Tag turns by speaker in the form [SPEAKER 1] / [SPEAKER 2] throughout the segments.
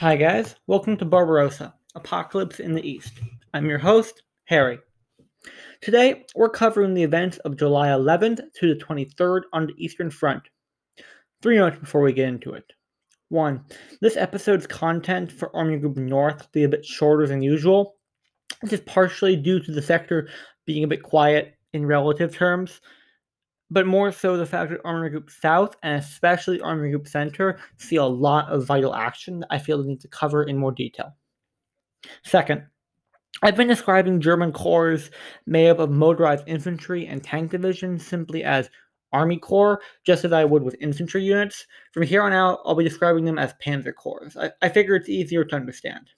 [SPEAKER 1] Hi, guys. Welcome to Barbarossa Apocalypse in the East. I'm your host, Harry. Today, we're covering the events of July 11th to the 23rd on the Eastern Front. Three notes before we get into it. One, this episode's content for Army Group North will be a bit shorter than usual. This is partially due to the sector being a bit quiet in relative terms, but more so the fact that Army Group South and especially Army Group Center see a lot of vital action that I feel we need to cover in more detail. Second, I've been describing German corps made up of motorized infantry and tank divisions simply as Army Corps, just as I would with infantry units. From here on out, I'll be describing them as Panzer Corps. I, I figure it's easier to understand.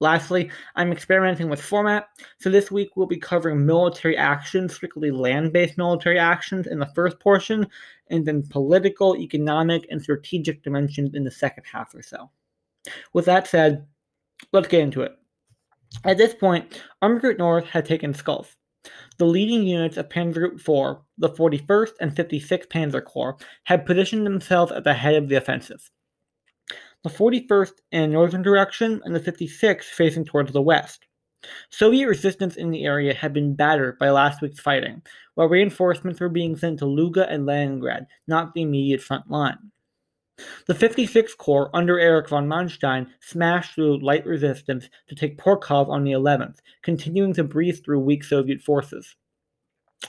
[SPEAKER 1] Lastly, I'm experimenting with format, so this week we'll be covering military actions, strictly land based military actions, in the first portion, and then political, economic, and strategic dimensions in the second half or so. With that said, let's get into it. At this point, Army Group North had taken Pskov. The leading units of Panzer Group 4, the 41st and 56th Panzer Corps, had positioned themselves at the head of the offensive the 41st in a northern direction, and the 56th facing towards the west. Soviet resistance in the area had been battered by last week's fighting, while reinforcements were being sent to Luga and Leningrad, not the immediate front line. The 56th Corps under Erich von Manstein smashed through light resistance to take Porkhov on the 11th, continuing to breeze through weak Soviet forces.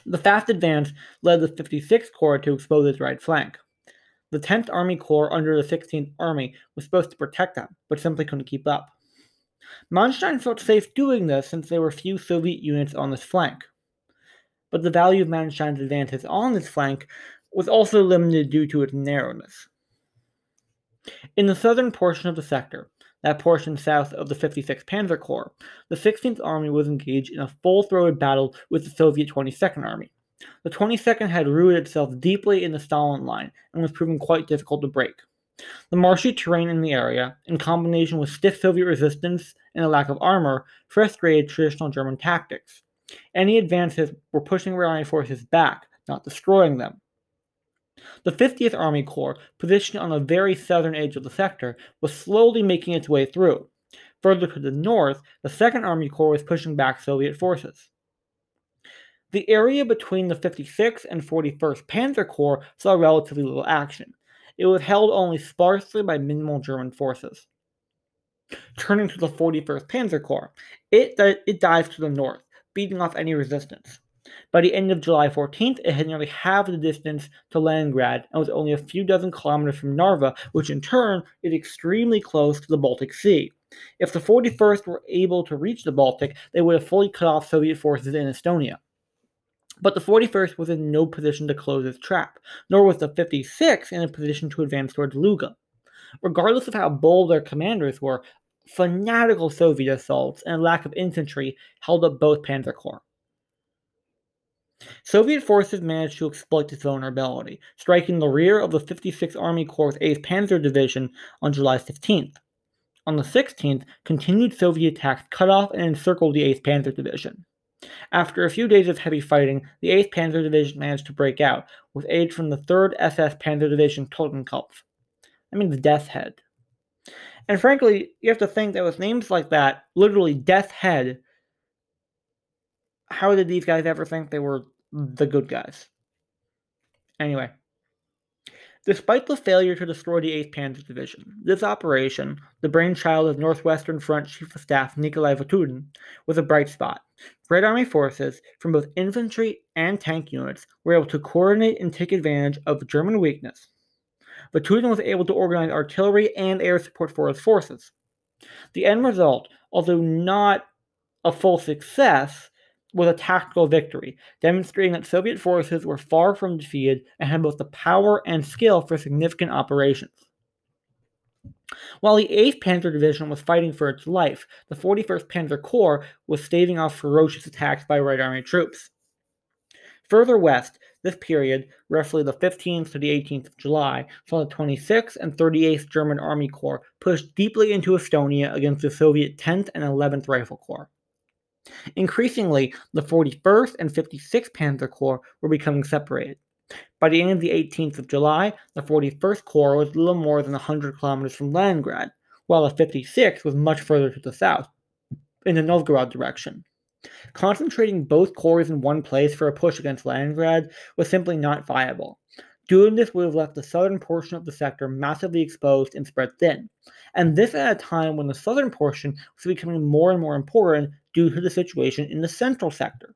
[SPEAKER 1] The fast advance led the 56th Corps to expose its right flank. The 10th Army Corps under the 16th Army was supposed to protect them, but simply couldn't keep up. Manstein felt safe doing this since there were few Soviet units on this flank. But the value of Manstein's advances on this flank was also limited due to its narrowness. In the southern portion of the sector, that portion south of the 56th Panzer Corps, the 16th Army was engaged in a full throated battle with the Soviet 22nd Army. The 22nd had rooted itself deeply in the Stalin line and was proving quite difficult to break. The marshy terrain in the area, in combination with stiff Soviet resistance and a lack of armor, frustrated traditional German tactics. Any advances were pushing Allied forces back, not destroying them. The 50th Army Corps, positioned on the very southern edge of the sector, was slowly making its way through. Further to the north, the 2nd Army Corps was pushing back Soviet forces. The area between the 56th and 41st Panzer Corps saw relatively little action. It was held only sparsely by minimal German forces. Turning to the 41st Panzer Corps, it, it dives to the north, beating off any resistance. By the end of July 14th, it had nearly half the distance to Leningrad and was only a few dozen kilometers from Narva, which in turn is extremely close to the Baltic Sea. If the 41st were able to reach the Baltic, they would have fully cut off Soviet forces in Estonia. But the 41st was in no position to close its trap, nor was the 56th in a position to advance towards Luga. Regardless of how bold their commanders were, fanatical Soviet assaults and lack of infantry held up both Panzer Corps. Soviet forces managed to exploit this vulnerability, striking the rear of the 56th Army Corps' 8th Panzer Division on July 15th. On the 16th, continued Soviet attacks cut off and encircled the 8th Panzer Division. After a few days of heavy fighting, the 8th Panzer Division managed to break out, with aid from the 3rd SS Panzer Division Totenkopf. I mean, the Death Head. And frankly, you have to think that with names like that, literally Death Head, how did these guys ever think they were the good guys? Anyway, Despite the failure to destroy the 8th Panzer Division, this operation, the brainchild of Northwestern Front Chief of Staff Nikolai Vatutin, was a bright spot. Red Army forces from both infantry and tank units were able to coordinate and take advantage of German weakness. Vatutin was able to organize artillery and air support for his forces. The end result, although not a full success, was a tactical victory, demonstrating that Soviet forces were far from defeated and had both the power and skill for significant operations. While the 8th Panzer Division was fighting for its life, the 41st Panzer Corps was staving off ferocious attacks by Red Army troops. Further west, this period, roughly the 15th to the 18th of July, saw the 26th and 38th German Army Corps push deeply into Estonia against the Soviet 10th and 11th Rifle Corps. Increasingly, the 41st and 56th Panzer Corps were becoming separated. By the end of the 18th of July, the 41st Corps was little more than 100 kilometers from Leningrad, while the 56th was much further to the south, in the Novgorod direction. Concentrating both corps in one place for a push against Leningrad was simply not viable. Doing this would have left the southern portion of the sector massively exposed and spread thin, and this at a time when the southern portion was becoming more and more important due to the situation in the central sector.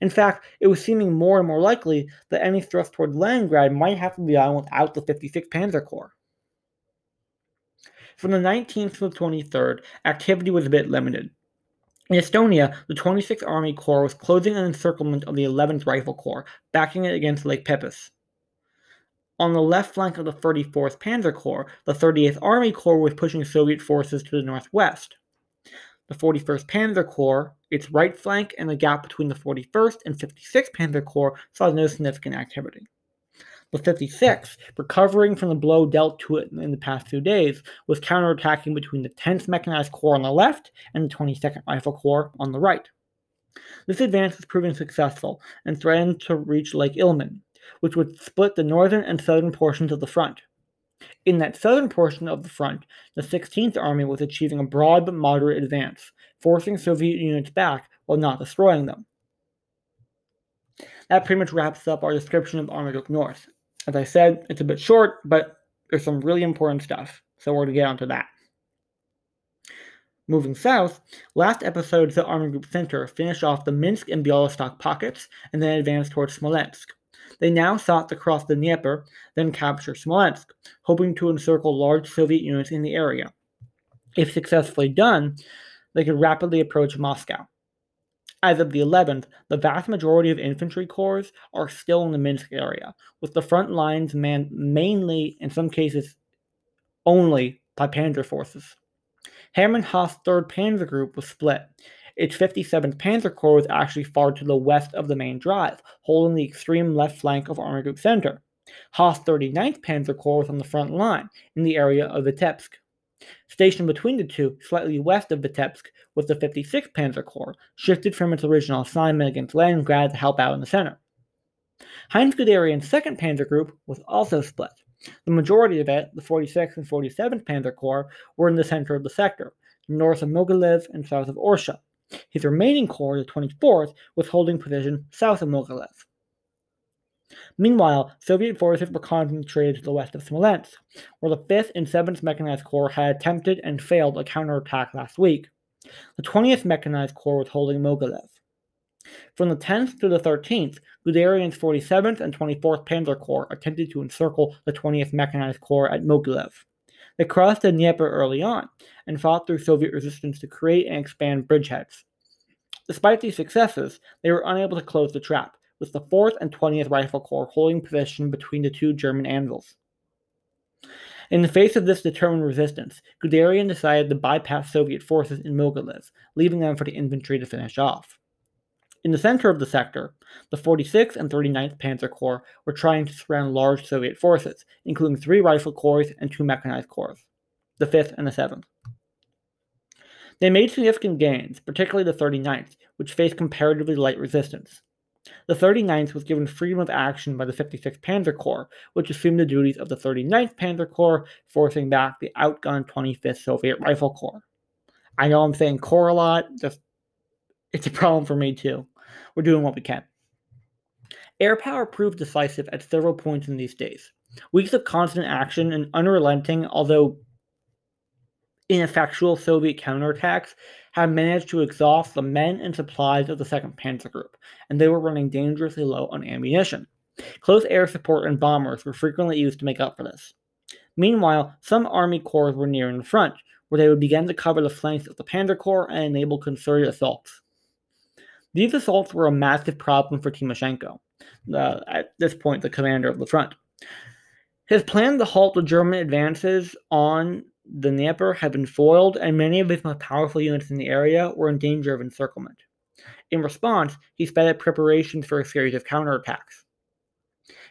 [SPEAKER 1] In fact, it was seeming more and more likely that any thrust toward Leningrad might have to be on without the 56th Panzer Corps. From the 19th to the 23rd, activity was a bit limited. In Estonia, the 26th Army Corps was closing an encirclement of the 11th Rifle Corps, backing it against Lake Peipus. On the left flank of the 34th Panzer Corps, the 38th Army Corps was pushing Soviet forces to the northwest. The 41st Panzer Corps, its right flank, and the gap between the 41st and 56th Panzer Corps saw no significant activity. The 56th, recovering from the blow dealt to it in the past few days, was counterattacking between the 10th Mechanized Corps on the left and the 22nd Rifle Corps on the right. This advance was proving successful and threatened to reach Lake Ilmen, which would split the northern and southern portions of the front. In that southern portion of the front, the 16th Army was achieving a broad but moderate advance, forcing Soviet units back while not destroying them. That pretty much wraps up our description of Army Group North. As I said, it's a bit short, but there's some really important stuff, so we're going to get onto that. Moving south, last episode's the Army Group Center finished off the Minsk and Bialystok pockets and then advanced towards Smolensk. They now sought to cross the Dnieper, then capture Smolensk, hoping to encircle large Soviet units in the area. If successfully done, they could rapidly approach Moscow. As of the 11th, the vast majority of infantry corps are still in the Minsk area, with the front lines manned mainly, in some cases, only by panzer forces. Hermann Hoth's 3rd Panzer Group was split. Its 57th Panzer Corps was actually far to the west of the main drive, holding the extreme left flank of Army Group Center. Hoth's 39th Panzer Corps was on the front line, in the area of Vitebsk. Stationed between the two, slightly west of Vitebsk, was the 56th Panzer Corps, shifted from its original assignment against Leningrad to help out in the center. Heinz Guderian's 2nd Panzer Group was also split. The majority of it, the 46th and 47th Panzer Corps, were in the center of the sector, north of Mogilev and south of Orsha. His remaining corps, the 24th, was holding position south of Mogilev. Meanwhile, Soviet forces were concentrated to the west of Smolensk, where the 5th and 7th Mechanized Corps had attempted and failed a counterattack last week. The 20th Mechanized Corps was holding Mogilev. From the 10th to the 13th, Guderian's 47th and 24th Panzer Corps attempted to encircle the 20th Mechanized Corps at Mogilev. They crossed the Dnieper early on and fought through Soviet resistance to create and expand bridgeheads. Despite these successes, they were unable to close the trap, with the 4th and 20th Rifle Corps holding position between the two German anvils. In the face of this determined resistance, Guderian decided to bypass Soviet forces in Mogilev, leaving them for the infantry to finish off. In the center of the sector, the 46th and 39th Panzer Corps were trying to surround large Soviet forces, including three rifle corps and two mechanized corps, the 5th and the 7th. They made significant gains, particularly the 39th, which faced comparatively light resistance. The 39th was given freedom of action by the 56th Panzer Corps, which assumed the duties of the 39th Panzer Corps, forcing back the outgunned 25th Soviet Rifle Corps. I know I'm saying corps a lot, just it's a problem for me too. We're doing what we can. Air power proved decisive at several points in these days. Weeks of constant action and unrelenting, although ineffectual Soviet counterattacks had managed to exhaust the men and supplies of the 2nd Panzer Group, and they were running dangerously low on ammunition. Close air support and bombers were frequently used to make up for this. Meanwhile, some army corps were nearing the front, where they would begin to cover the flanks of the Panzer Corps and enable concerted assaults. These assaults were a massive problem for Timoshenko, uh, at this point the commander of the front. His plan to halt the German advances on the Dnieper had been foiled, and many of his most powerful units in the area were in danger of encirclement. In response, he sped up preparations for a series of counterattacks.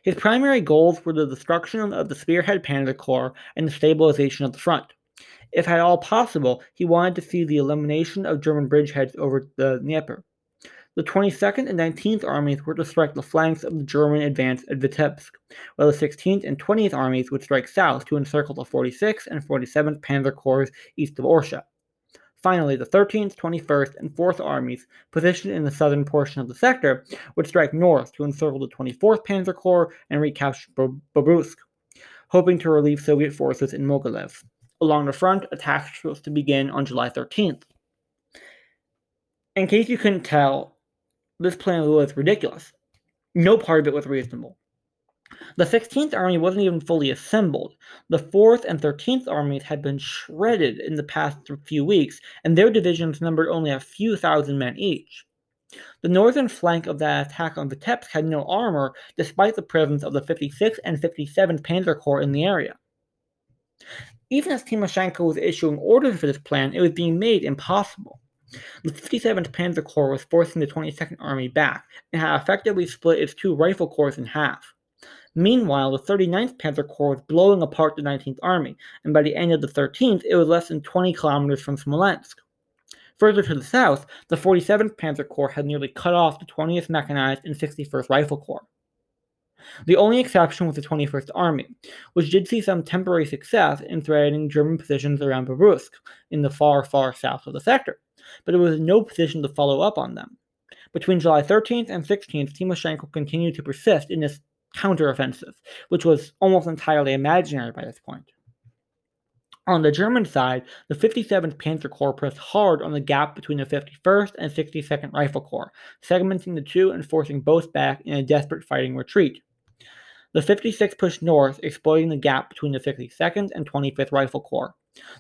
[SPEAKER 1] His primary goals were the destruction of the Spearhead Panzer Corps and the stabilization of the front. If at all possible, he wanted to see the elimination of German bridgeheads over the Dnieper. The 22nd and 19th Armies were to strike the flanks of the German advance at Vitebsk, while the 16th and 20th Armies would strike south to encircle the 46th and 47th Panzer Corps east of Orsha. Finally, the 13th, 21st, and 4th Armies, positioned in the southern portion of the sector, would strike north to encircle the 24th Panzer Corps and recapture Bobruisk, hoping to relieve Soviet forces in Mogilev. Along the front, attacks were to begin on July 13th. In case you couldn't tell, this plan was ridiculous. No part of it was reasonable. The 16th Army wasn't even fully assembled. The 4th and 13th Armies had been shredded in the past few weeks, and their divisions numbered only a few thousand men each. The northern flank of that attack on Vitebsk had no armor, despite the presence of the 56th and 57th Panzer Corps in the area. Even as Timoshenko was issuing orders for this plan, it was being made impossible. The 57th Panzer Corps was forcing the 22nd Army back and had effectively split its two rifle corps in half. Meanwhile, the 39th Panzer Corps was blowing apart the 19th Army, and by the end of the 13th, it was less than 20 kilometers from Smolensk. Further to the south, the 47th Panzer Corps had nearly cut off the 20th Mechanized and 61st Rifle Corps. The only exception was the 21st Army, which did see some temporary success in threatening German positions around Bobruisk in the far, far south of the sector, but it was in no position to follow up on them. Between July 13th and 16th, Timoshenko continued to persist in this counteroffensive, which was almost entirely imaginary by this point. On the German side, the 57th Panzer Corps pressed hard on the gap between the 51st and 62nd Rifle Corps, segmenting the two and forcing both back in a desperate fighting retreat. The 56th pushed north, exploiting the gap between the 62nd and 25th Rifle Corps.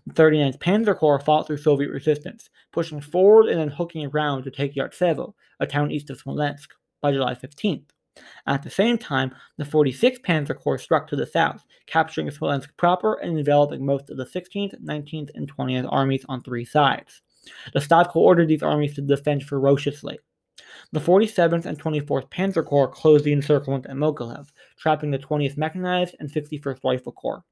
[SPEAKER 1] The 39th Panzer Corps fought through Soviet resistance, pushing forward and then hooking around to take Yartsevo, a town east of Smolensk, by July 15th. At the same time, the 46th Panzer Corps struck to the south, capturing Smolensk proper and enveloping most of the 16th, 19th, and 20th armies on three sides. The Stavka ordered these armies to defend ferociously. The 47th and 24th Panzer Corps closed the encirclement at Mogilev, trapping the 20th Mechanized and 61st Rifle Corps.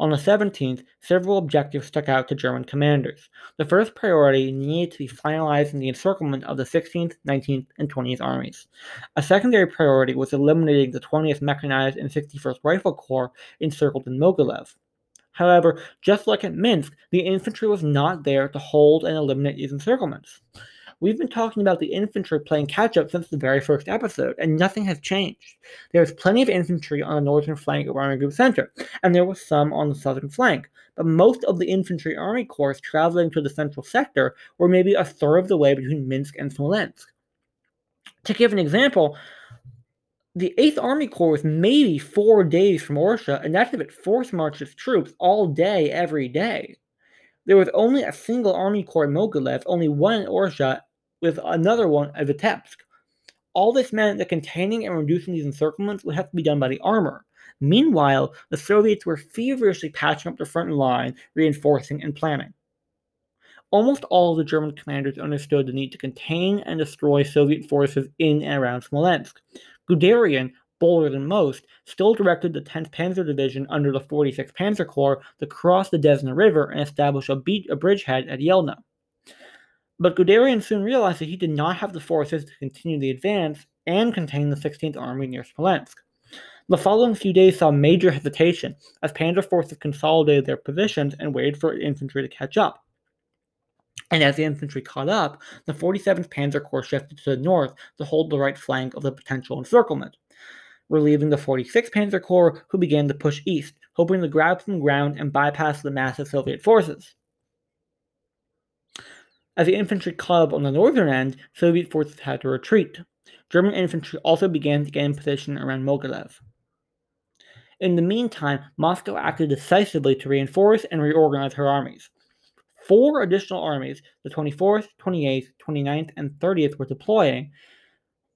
[SPEAKER 1] On the 17th, several objectives stuck out to German commanders. The first priority needed to be finalizing the encirclement of the 16th, 19th, and 20th armies. A secondary priority was eliminating the 20th Mechanized and 61st Rifle Corps encircled in Mogilev. However, just like at Minsk, the infantry was not there to hold and eliminate these encirclements. We've been talking about the infantry playing catch up since the very first episode, and nothing has changed. There's plenty of infantry on the northern flank of Army Group Center, and there was some on the southern flank, but most of the infantry army corps traveling to the central sector were maybe a third of the way between Minsk and Smolensk. To give an example, the 8th Army Corps was maybe four days from Orsha, and that's if it force marches troops all day, every day. There was only a single army corps in Mogilev, only one in Orsha, with another one at Vitebsk. All this meant that containing and reducing these encirclements would have to be done by the armor. Meanwhile, the Soviets were feverishly patching up the front line, reinforcing, and planning. Almost all of the German commanders understood the need to contain and destroy Soviet forces in and around Smolensk. Guderian bolder than most, still directed the 10th Panzer Division under the 46th Panzer Corps to cross the Desna River and establish a, a bridgehead at Yelnya. But Guderian soon realized that he did not have the forces to continue the advance and contain the 16th Army near Smolensk. The following few days saw major hesitation as Panzer forces consolidated their positions and waited for infantry to catch up. And as the infantry caught up, the 47th Panzer Corps shifted to the north to hold the right flank of the potential encirclement relieving the 46th Panzer Corps, who began to push east, hoping to grab some ground and bypass the massive Soviet forces. As the infantry up on the northern end, Soviet forces had to retreat. German infantry also began to get in position around Mogilev. In the meantime, Moscow acted decisively to reinforce and reorganize her armies. Four additional armies, the 24th, 28th, 29th, and 30th, were deploying,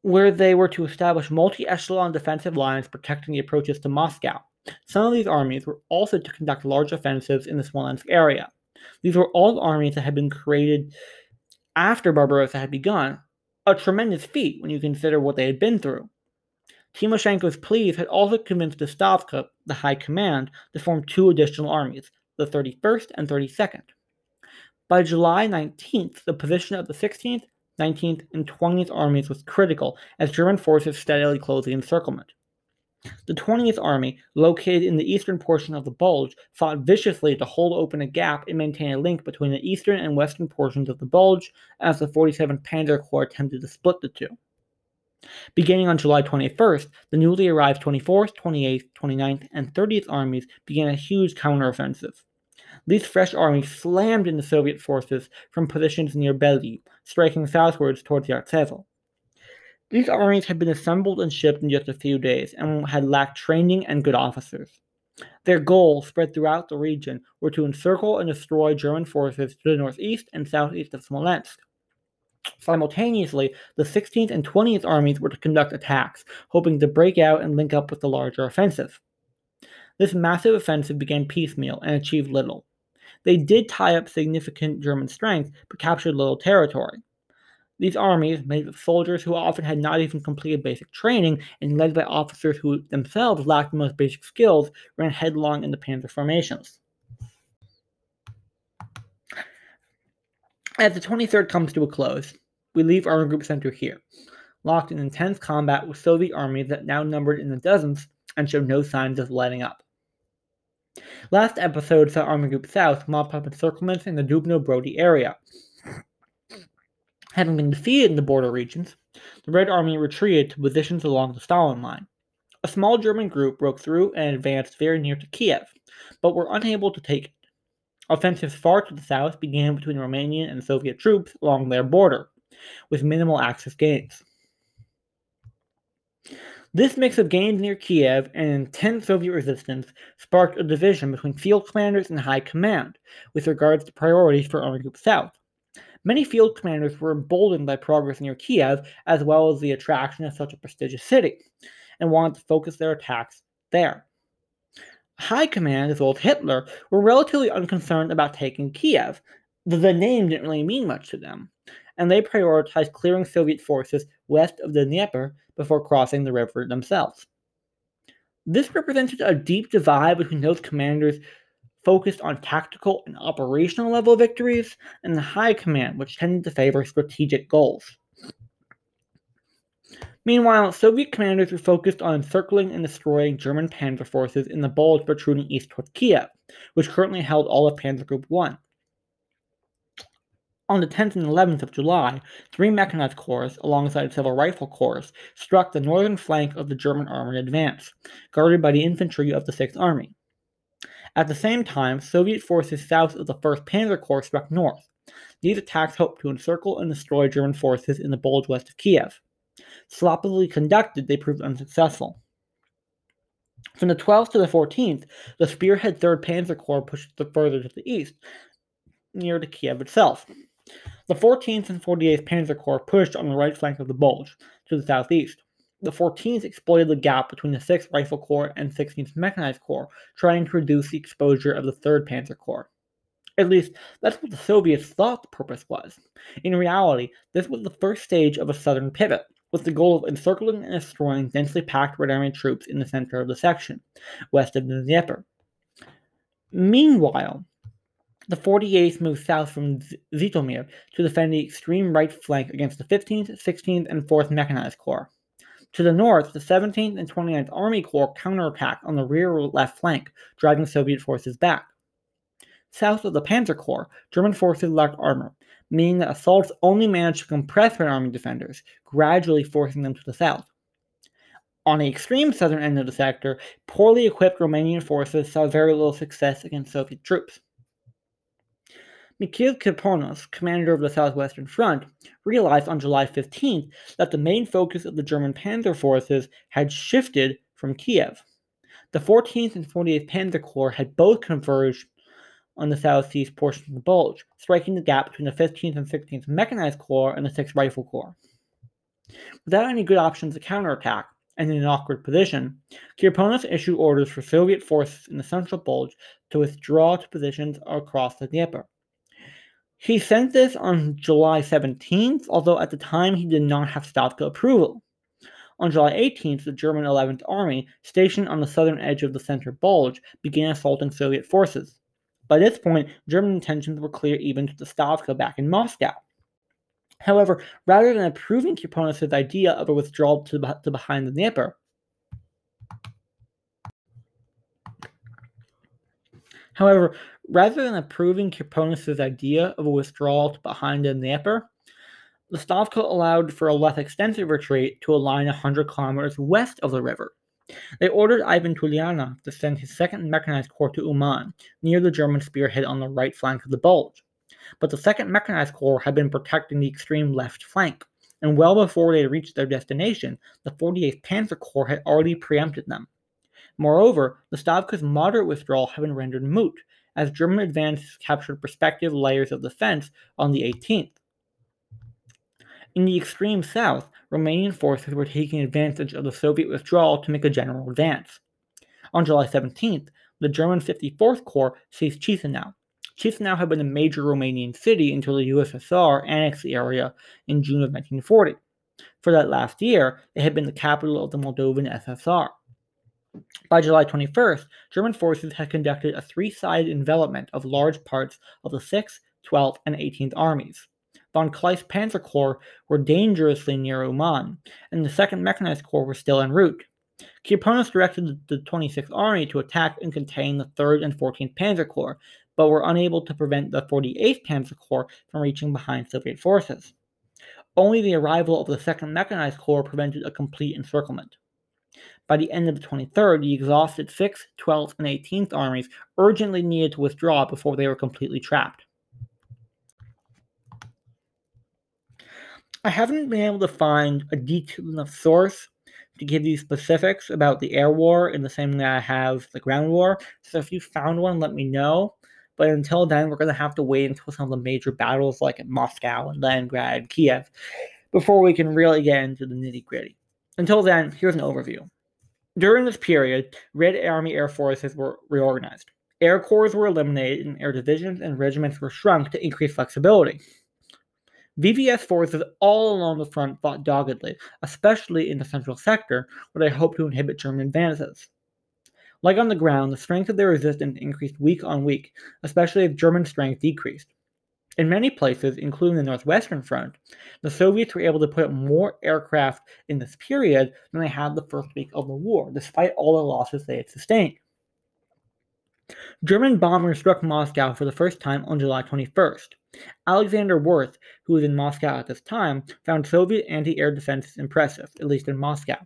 [SPEAKER 1] where they were to establish multi echelon defensive lines protecting the approaches to Moscow. Some of these armies were also to conduct large offensives in the Smolensk area. These were all armies that had been created after Barbarossa had begun, a tremendous feat when you consider what they had been through. Timoshenko's pleas had also convinced the Stavka, the High Command, to form two additional armies, the 31st and 32nd. By July 19th, the position of the 16th, 19th, and 20th Armies was critical as German forces steadily closed the encirclement. The 20th Army, located in the eastern portion of the Bulge, fought viciously to hold open a gap and maintain a link between the eastern and western portions of the Bulge as the 47th Panzer Corps attempted to split the two. Beginning on July 21st, the newly arrived 24th, 28th, 29th, and 30th armies began a huge counteroffensive. These fresh armies slammed into Soviet forces from positions near Bely, striking southwards towards Yartsevo. These armies had been assembled and shipped in just a few days and had lacked training and good officers. Their goal, spread throughout the region, were to encircle and destroy German forces to the northeast and southeast of Smolensk. Simultaneously, the 16th and 20th armies were to conduct attacks, hoping to break out and link up with the larger offensive. This massive offensive began piecemeal and achieved little. They did tie up significant German strength, but captured little territory. These armies, made of soldiers who often had not even completed basic training and led by officers who themselves lacked the most basic skills, ran headlong into panzer formations. As the 23rd comes to a close, we leave Army Group Center here, locked in intense combat with Soviet armies that now numbered in the dozens and showed no signs of letting up. Last episode saw Army Group South mop up encirclements in the Dubno Brody area. Having been defeated in the border regions, the Red Army retreated to positions along the Stalin Line. A small German group broke through and advanced very near to Kiev, but were unable to take it. Offensives far to the south began between Romanian and Soviet troops along their border, with minimal Axis gains. This mix of gains near Kiev and intense Soviet resistance sparked a division between field commanders and high command with regards to priorities for Army Group South. Many field commanders were emboldened by progress near Kiev as well as the attraction of such a prestigious city and wanted to focus their attacks there. High Command, as well as Hitler, were relatively unconcerned about taking Kiev. The name didn't really mean much to them, and they prioritized clearing Soviet forces west of the Dnieper before crossing the river themselves. This represented a deep divide between those commanders focused on tactical and operational level victories and the High Command, which tended to favor strategic goals. Meanwhile, Soviet commanders were focused on encircling and destroying German panzer forces in the bulge protruding east toward Kiev, which currently held all of Panzer Group 1. On the 10th and 11th of July, three mechanized corps, alongside several rifle corps, struck the northern flank of the German armored advance, guarded by the infantry of the Sixth Army. At the same time, Soviet forces south of the 1st Panzer Corps struck north. These attacks hoped to encircle and destroy German forces in the bulge west of Kiev sloppily conducted, they proved unsuccessful. From the 12th to the 14th, the Spearhead 3rd Panzer Corps pushed further to the east, near to Kiev itself. The 14th and 48th Panzer Corps pushed on the right flank of the Bulge, to the southeast. The 14th exploited the gap between the 6th Rifle Corps and 16th Mechanized Corps, trying to reduce the exposure of the 3rd Panzer Corps. At least, that's what the Soviets thought the purpose was. In reality, this was the first stage of a southern pivot, with the goal of encircling and destroying densely packed Red Army troops in the center of the section, west of the Dnieper. Meanwhile, the 48th moved south from Zhytomyr to defend the extreme right flank against the 15th, 16th, and 4th Mechanized Corps. To the north, the 17th and 29th Army Corps counterattacked on the rear left flank, driving Soviet forces back. South of the Panzer Corps, German forces lacked armor, meaning that assaults only managed to compress Red Army defenders, gradually forcing them to the south. On the extreme southern end of the sector, poorly equipped Romanian forces saw very little success against Soviet troops. Mikhail Kirponos, commander of the Southwestern Front, realized on July 15th that the main focus of the German panzer forces had shifted from Kiev. The 14th and 48th Panzer Corps had both converged on the southeast portion of the bulge, striking the gap between the 15th and 16th Mechanized Corps and the 6th Rifle Corps. Without any good options to counterattack, and in an awkward position, Kirponos issued orders for Soviet forces in the central bulge to withdraw to positions across the Dnieper. He sent this on July 17th, although at the time he did not have Stavka approval. On July 18th, the German 11th Army, stationed on the southern edge of the center bulge, began assaulting Soviet forces. By this point, German intentions were clear even to the Stavka back in Moscow. However, rather than approving Kirponos' idea of a withdrawal to, to behind the Dnieper, However, rather than approving Kirponos' idea of a withdrawal to behind the Dnieper, the Stavka allowed for a less extensive retreat to a line 100 kilometers west of the river. They ordered Ivan Tyulenev to send his second mechanized corps to Uman, near the German spearhead on the right flank of the Bulge. But the second mechanized corps had been protecting the extreme left flank, and well before they reached their destination, the 48th Panzer Corps had already preempted them. Moreover, the Stavka's moderate withdrawal had been rendered moot, as German advances captured prospective layers of defense on the 18th. In the extreme south, Romanian forces were taking advantage of the Soviet withdrawal to make a general advance. On July 17th, the German 54th Corps seized Chisinau. Chisinau had been a major Romanian city until the USSR annexed the area in June of 1940. For that last year, it had been the capital of the Moldovan SSR. By July 21st, German forces had conducted a three sided envelopment of large parts of the 6th, 12th, and 18th armies. Von Kleist's Panzer Corps were dangerously near Uman, and the 2nd Mechanized Corps were still en route. Kirponos directed the 26th Army to attack and contain the 3rd and 14th Panzer Corps, but were unable to prevent the 48th Panzer Corps from reaching behind Soviet forces. Only the arrival of the 2nd Mechanized Corps prevented a complete encirclement. By the end of the 23rd, the exhausted 6th, 12th, and 18th armies urgently needed to withdraw before they were completely trapped. I haven't been able to find a detailed enough source to give you specifics about the air war in the same way I have the ground war. So if you found one, let me know. But until then, we're going to have to wait until some of the major battles like at Moscow and Leningrad Kiev before we can really get into the nitty gritty. Until then, here's an overview. During this period, Red Army Air Forces were reorganized. Air Corps were eliminated and air divisions and regiments were shrunk to increase flexibility. VVS forces all along the front fought doggedly, especially in the central sector, where they hoped to inhibit German advances. Like on the ground, the strength of their resistance increased week on week, especially as German strength decreased. In many places, including the Northwestern Front, the Soviets were able to put more aircraft in this period than they had the first week of the war, despite all the losses they had sustained. German bombers struck Moscow for the first time on July 21st. Alexander Werth, who was in Moscow at this time, found Soviet anti air defenses impressive, at least in Moscow.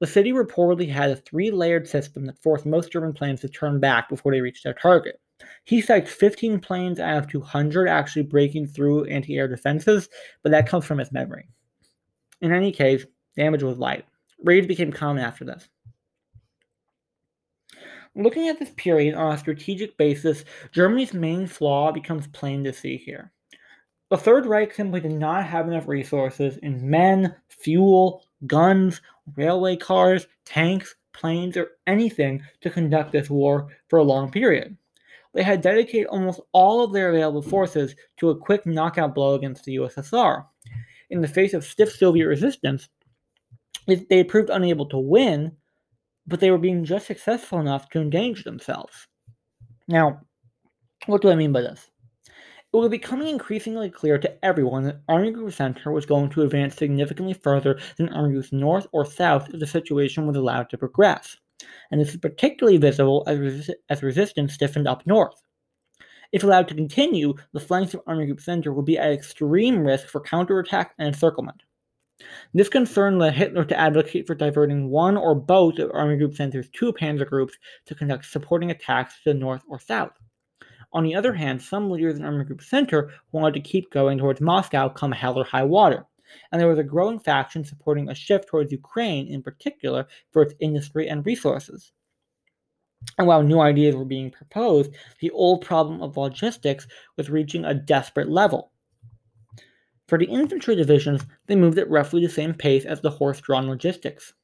[SPEAKER 1] The city reportedly had a three layered system that forced most German planes to turn back before they reached their target. He cites 15 planes out of 200 actually breaking through anti air defenses, but that comes from his memory. In any case, damage was light. Raids became common after this. Looking at this period on a strategic basis, Germany's main flaw becomes plain to see here. The Third Reich simply did not have enough resources in men, fuel, guns, railway cars, tanks, planes, or anything to conduct this war for a long period they had dedicated almost all of their available forces to a quick knockout blow against the USSR. In the face of stiff Soviet resistance, they proved unable to win, but they were being just successful enough to endanger themselves. Now, what do I mean by this? It was becoming increasingly clear to everyone that Army Group Center was going to advance significantly further than Army Group North or South if the situation was allowed to progress and this is particularly visible as, as resistance stiffened up north. If allowed to continue, the flanks of Army Group Center would be at extreme risk for counterattack and encirclement. This concern led Hitler to advocate for diverting one or both of Army Group Center's two panzer groups to conduct supporting attacks to the north or south. On the other hand, some leaders in Army Group Center wanted to keep going towards Moscow come hell or high water and there was a growing faction supporting a shift towards Ukraine in particular for its industry and resources. And while new ideas were being proposed, the old problem of logistics was reaching a desperate level. For the infantry divisions, they moved at roughly the same pace as the horse drawn logistics.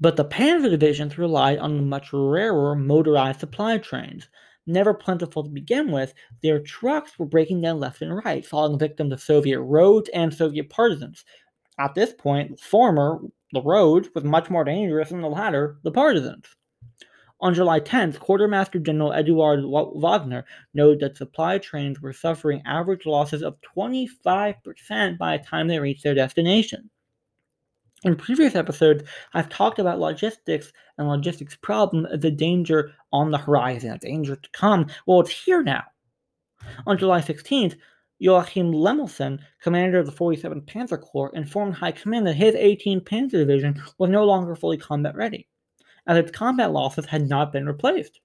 [SPEAKER 1] But the panzer divisions relied on the much rarer motorized supply trains, never plentiful to begin with, their trucks were breaking down left and right, falling victim to Soviet roads and Soviet partisans. At this point, the former, the roads, was much more dangerous than the latter, the partisans. On July 10th, Quartermaster General Eduard Wagner noted that supply trains were suffering average losses of 25% by the time they reached their destination. In previous episodes, I've talked about logistics and logistics problem a danger on the horizon, a danger to come. Well, it's here now. On July 16th, Joachim Lemelsen, commander of the 47th Panzer Corps, informed High Command that his 18th Panzer Division was no longer fully combat ready, as its combat losses had not been replaced.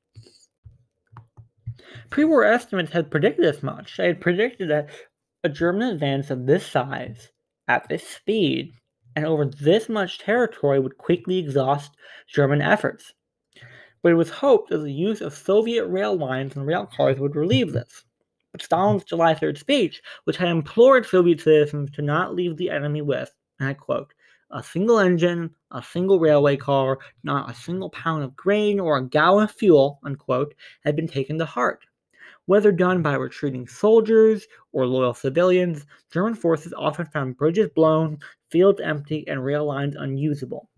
[SPEAKER 1] Pre war estimates had predicted as much. They had predicted that a German advance of this size, at this speed, and over this much territory would quickly exhaust German efforts. But it was hoped that the use of Soviet rail lines and rail cars would relieve this. But Stalin's July 3rd speech, which had implored Soviet citizens to not leave the enemy with, and I quote, a single engine, a single railway car, not a single pound of grain or a gallon of fuel, unquote, had been taken to heart. Whether done by retreating soldiers or loyal civilians, German forces often found bridges blown, fields empty, and rail lines unusable.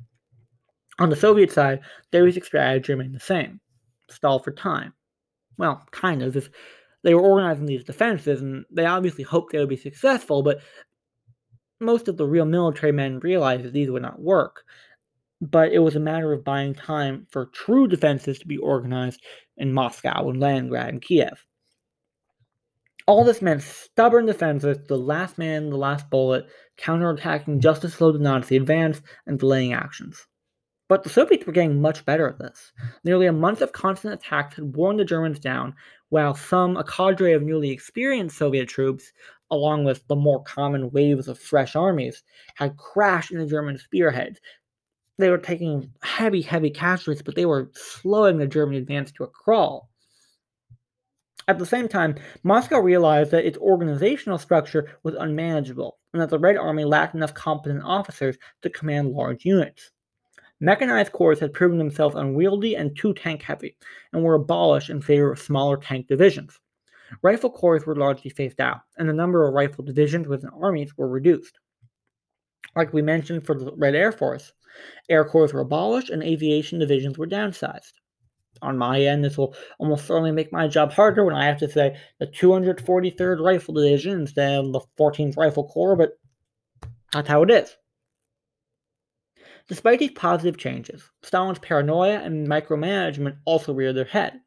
[SPEAKER 1] On the Soviet side, their basic strategy remained the same stall for time. Well, kind of. If they were organizing these defenses, and they obviously hoped they would be successful, but most of the real military men realized that these would not work. But it was a matter of buying time for true defenses to be organized in Moscow and Leningrad and Kiev. All this meant stubborn defenses, the last man, the last bullet, counterattacking just to slow the Nazi advance, and delaying actions. But the Soviets were getting much better at this. Nearly a month of constant attacks had worn the Germans down, while some, a cadre of newly experienced Soviet troops, along with the more common waves of fresh armies, had crashed into German spearheads. They were taking heavy, heavy casualties, but they were slowing the German advance to a crawl. At the same time, Moscow realized that its organizational structure was unmanageable and that the Red Army lacked enough competent officers to command large units. Mechanized corps had proven themselves unwieldy and too tank heavy, and were abolished in favor of smaller tank divisions. Rifle corps were largely phased out, and the number of rifle divisions within armies were reduced. Like we mentioned for the Red Air Force, air corps were abolished and aviation divisions were downsized on my end, this will almost certainly make my job harder when I have to say the 243rd Rifle Division instead of the 14th Rifle Corps, but that's how it is. Despite these positive changes, Stalin's paranoia and micromanagement also reared their head.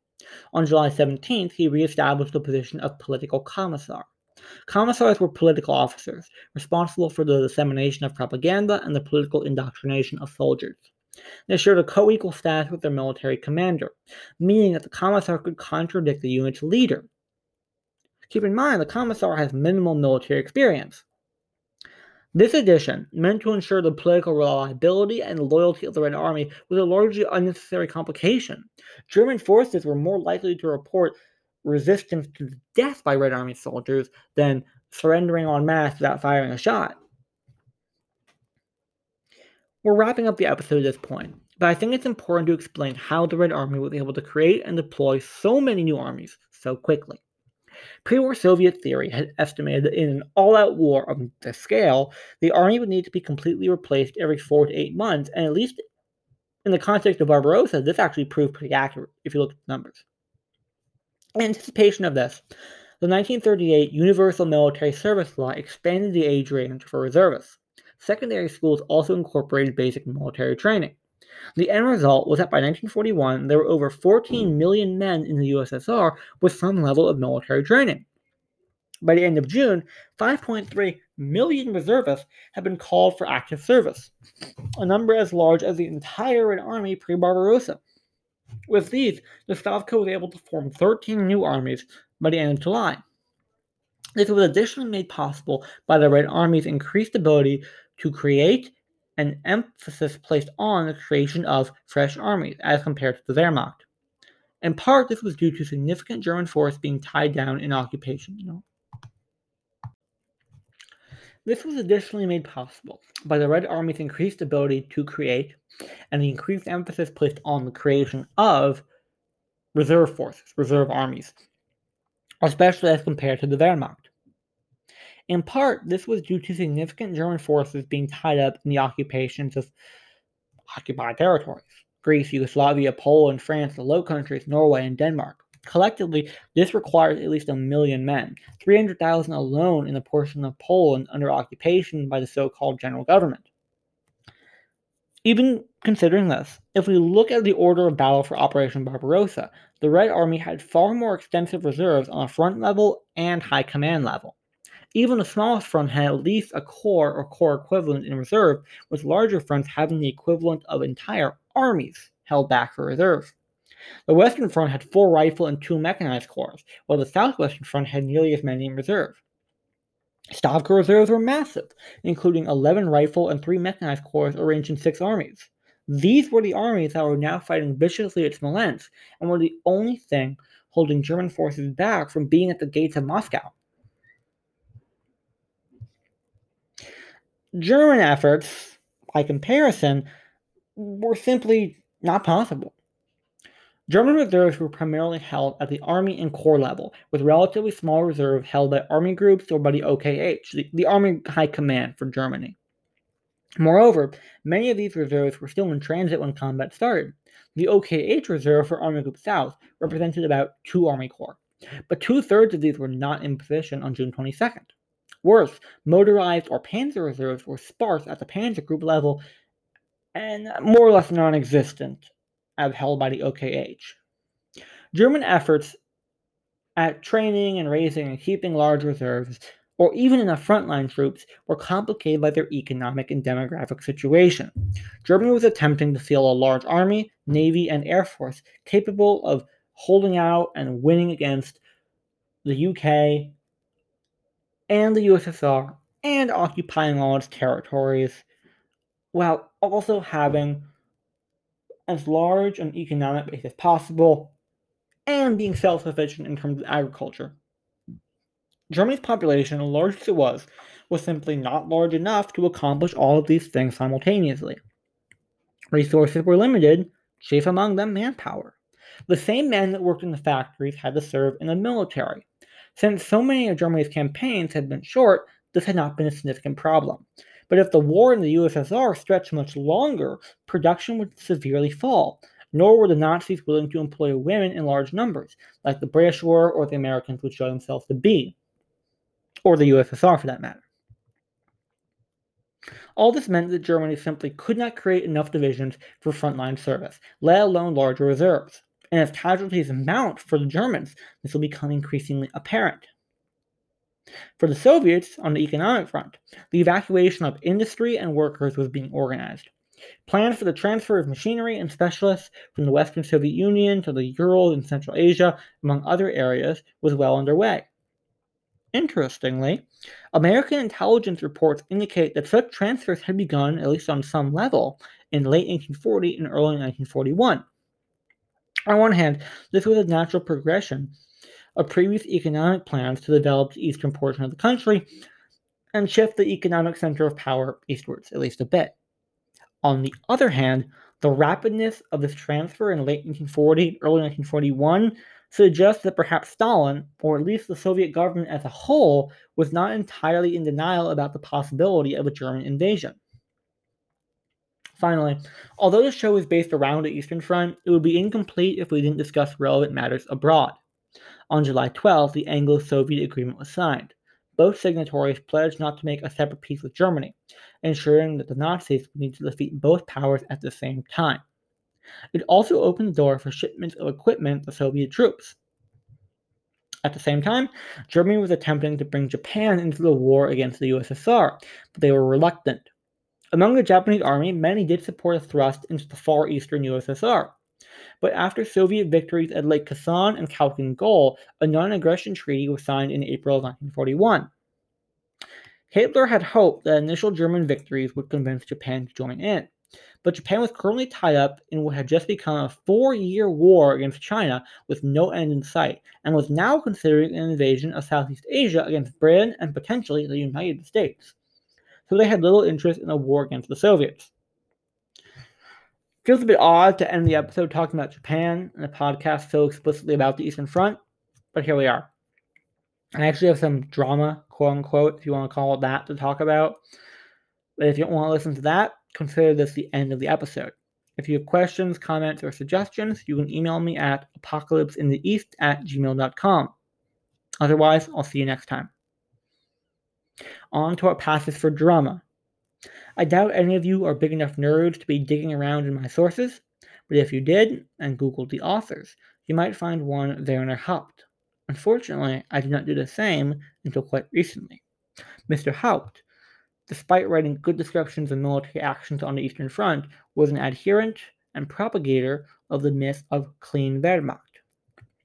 [SPEAKER 1] On July 17th, he reestablished the position of political commissar. Commissars were political officers, responsible for the dissemination of propaganda and the political indoctrination of soldiers. They shared a co equal status with their military commander, meaning that the commissar could contradict the unit's leader. Keep in mind, the commissar has minimal military experience. This addition, meant to ensure the political reliability and loyalty of the Red Army, was a largely unnecessary complication. German forces were more likely to report resistance to death by Red Army soldiers than surrendering en masse without firing a shot. We're wrapping up the episode at this point, but I think it's important to explain how the Red Army was able to create and deploy so many new armies so quickly. Pre war Soviet theory had estimated that in an all out war of this scale, the army would need to be completely replaced every four to eight months, and at least in the context of Barbarossa, this actually proved pretty accurate if you look at the numbers. In anticipation of this, the 1938 Universal Military Service Law expanded the age range for reservists secondary schools also incorporated basic military training. The end result was that by 1941, there were over 14 million men in the USSR with some level of military training. By the end of June, 5.3 million reservists had been called for active service, a number as large as the entire Red Army pre Barbarossa. With these, the Stavka was able to form 13 new armies by the end of July. This was additionally made possible by the Red Army's increased ability to create an emphasis placed on the creation of fresh armies as compared to the Wehrmacht. In part, this was due to significant German force being tied down in occupation. You know. This was additionally made possible by the Red Army's increased ability to create and the increased emphasis placed on the creation of reserve forces, reserve armies, especially as compared to the Wehrmacht. In part, this was due to significant German forces being tied up in the occupations of occupied territories. Greece, Yugoslavia, Poland, France, the Low Countries, Norway, and Denmark. Collectively, this requires at least a million men, 300,000 alone in the portion of Poland under occupation by the so called general government. Even considering this, if we look at the order of battle for Operation Barbarossa, the Red Army had far more extensive reserves on a front level and high command level. Even the smallest front had at least a corps or corps equivalent in reserve, with larger fronts having the equivalent of entire armies held back for reserve. The Western Front had four rifle and two mechanized corps, while the Southwestern Front had nearly as many in reserve. Stavka reserves were massive, including 11 rifle and 3 mechanized corps arranged in six armies. These were the armies that were now fighting viciously at Smolensk and were the only thing holding German forces back from being at the gates of Moscow. German efforts, by comparison, were simply not possible. German reserves were primarily held at the Army and Corps level, with relatively small reserves held by Army groups or by the OKH, the, the Army High Command for Germany. Moreover, many of these reserves were still in transit when combat started. The OKH reserve for Army Group South represented about two Army Corps, but two thirds of these were not in position on June 22nd. Worse, motorized or panzer reserves were sparse at the Panzer Group level and more or less non existent as held by the OKH. German efforts at training and raising and keeping large reserves, or even enough frontline troops, were complicated by their economic and demographic situation. Germany was attempting to field a large army, navy, and air force capable of holding out and winning against the UK and the USSR and occupying all its territories while also having as large an economic base as possible and being self sufficient in terms of agriculture. Germany's population, large as it was, was simply not large enough to accomplish all of these things simultaneously. Resources were limited, chief among them manpower. The same men that worked in the factories had to serve in the military. Since so many of Germany's campaigns had been short, this had not been a significant problem. But if the war in the USSR stretched much longer, production would severely fall, nor were the Nazis willing to employ women in large numbers, like the British were or the Americans would show themselves to be, or the USSR for that matter. All this meant that Germany simply could not create enough divisions for frontline service, let alone larger reserves. And as casualties mount for the Germans, this will become increasingly apparent. For the Soviets, on the economic front, the evacuation of industry and workers was being organized. Plans for the transfer of machinery and specialists from the Western Soviet Union to the Urals and Central Asia, among other areas, was well underway. Interestingly, American intelligence reports indicate that such transfers had begun, at least on some level, in late 1840 and early 1941. On one hand, this was a natural progression of previous economic plans to develop the eastern portion of the country and shift the economic center of power eastwards, at least a bit. On the other hand, the rapidness of this transfer in late 1940, early 1941 suggests that perhaps Stalin, or at least the Soviet government as a whole, was not entirely in denial about the possibility of a German invasion. Finally, although the show is based around the Eastern Front, it would be incomplete if we didn't discuss relevant matters abroad. On July 12, the Anglo Soviet Agreement was signed. Both signatories pledged not to make a separate peace with Germany, ensuring that the Nazis would need to defeat both powers at the same time. It also opened the door for shipments of equipment to Soviet troops. At the same time, Germany was attempting to bring Japan into the war against the USSR, but they were reluctant. Among the Japanese army, many did support a thrust into the far eastern USSR. But after Soviet victories at Lake Khasan and Khalkhin Gol, a non aggression treaty was signed in April 1941. Hitler had hoped that initial German victories would convince Japan to join in. But Japan was currently tied up in what had just become a four year war against China with no end in sight, and was now considering an invasion of Southeast Asia against Britain and potentially the United States. So they had little interest in a war against the Soviets. Feels a bit odd to end the episode talking about Japan and a podcast so explicitly about the Eastern Front, but here we are. I actually have some drama, quote unquote, if you want to call it that, to talk about. But if you don't want to listen to that, consider this the end of the episode. If you have questions, comments, or suggestions, you can email me at apocalypseintheeast at gmail.com. Otherwise, I'll see you next time. On to our passes for drama. I doubt any of you are big enough nerds to be digging around in my sources, but if you did and Googled the authors, you might find one Werner Haupt. Unfortunately, I did not do the same until quite recently. Mr. Haupt, despite writing good descriptions of military actions on the Eastern Front, was an adherent and propagator of the myth of clean Wehrmacht.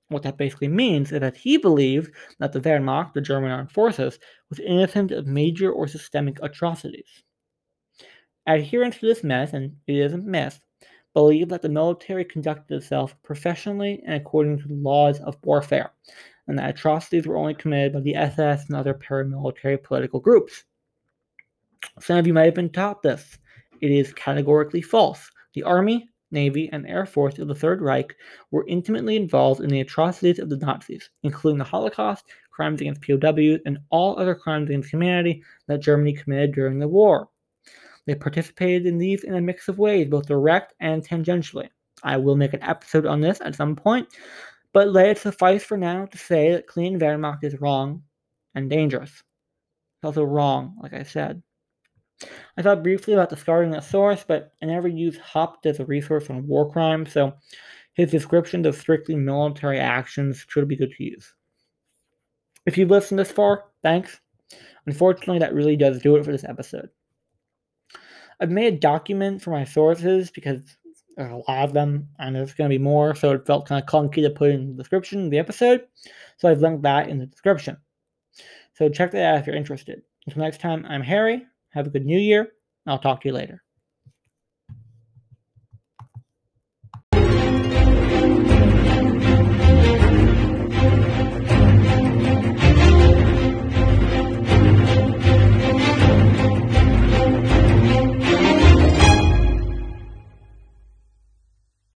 [SPEAKER 1] What that basically means is that he believed that the Wehrmacht, the German armed forces, was innocent of major or systemic atrocities. Adherents to this myth, and it is a myth, believe that the military conducted itself professionally and according to the laws of warfare, and that atrocities were only committed by the SS and other paramilitary political groups. Some of you might have been taught this. It is categorically false. The Army, Navy, and Air Force of the Third Reich were intimately involved in the atrocities of the Nazis, including the Holocaust, crimes against POWs, and all other crimes against humanity that Germany committed during the war. They participated in these in a mix of ways, both direct and tangentially. I will make an episode on this at some point, but let it suffice for now to say that clean Wehrmacht is wrong and dangerous. It's also wrong, like I said. I thought briefly about discarding that source, but I never used Haupt as a resource on war crimes, so his descriptions of strictly military actions should be good to use. If you've listened this far, thanks. Unfortunately, that really does do it for this episode. I've made a document for my sources because there's a lot of them and there's going to be more, so it felt kind of clunky to put in the description of the episode. So I've linked that in the description. So check that out if you're interested. Until next time, I'm Harry. Have a good new year. I'll talk to you later.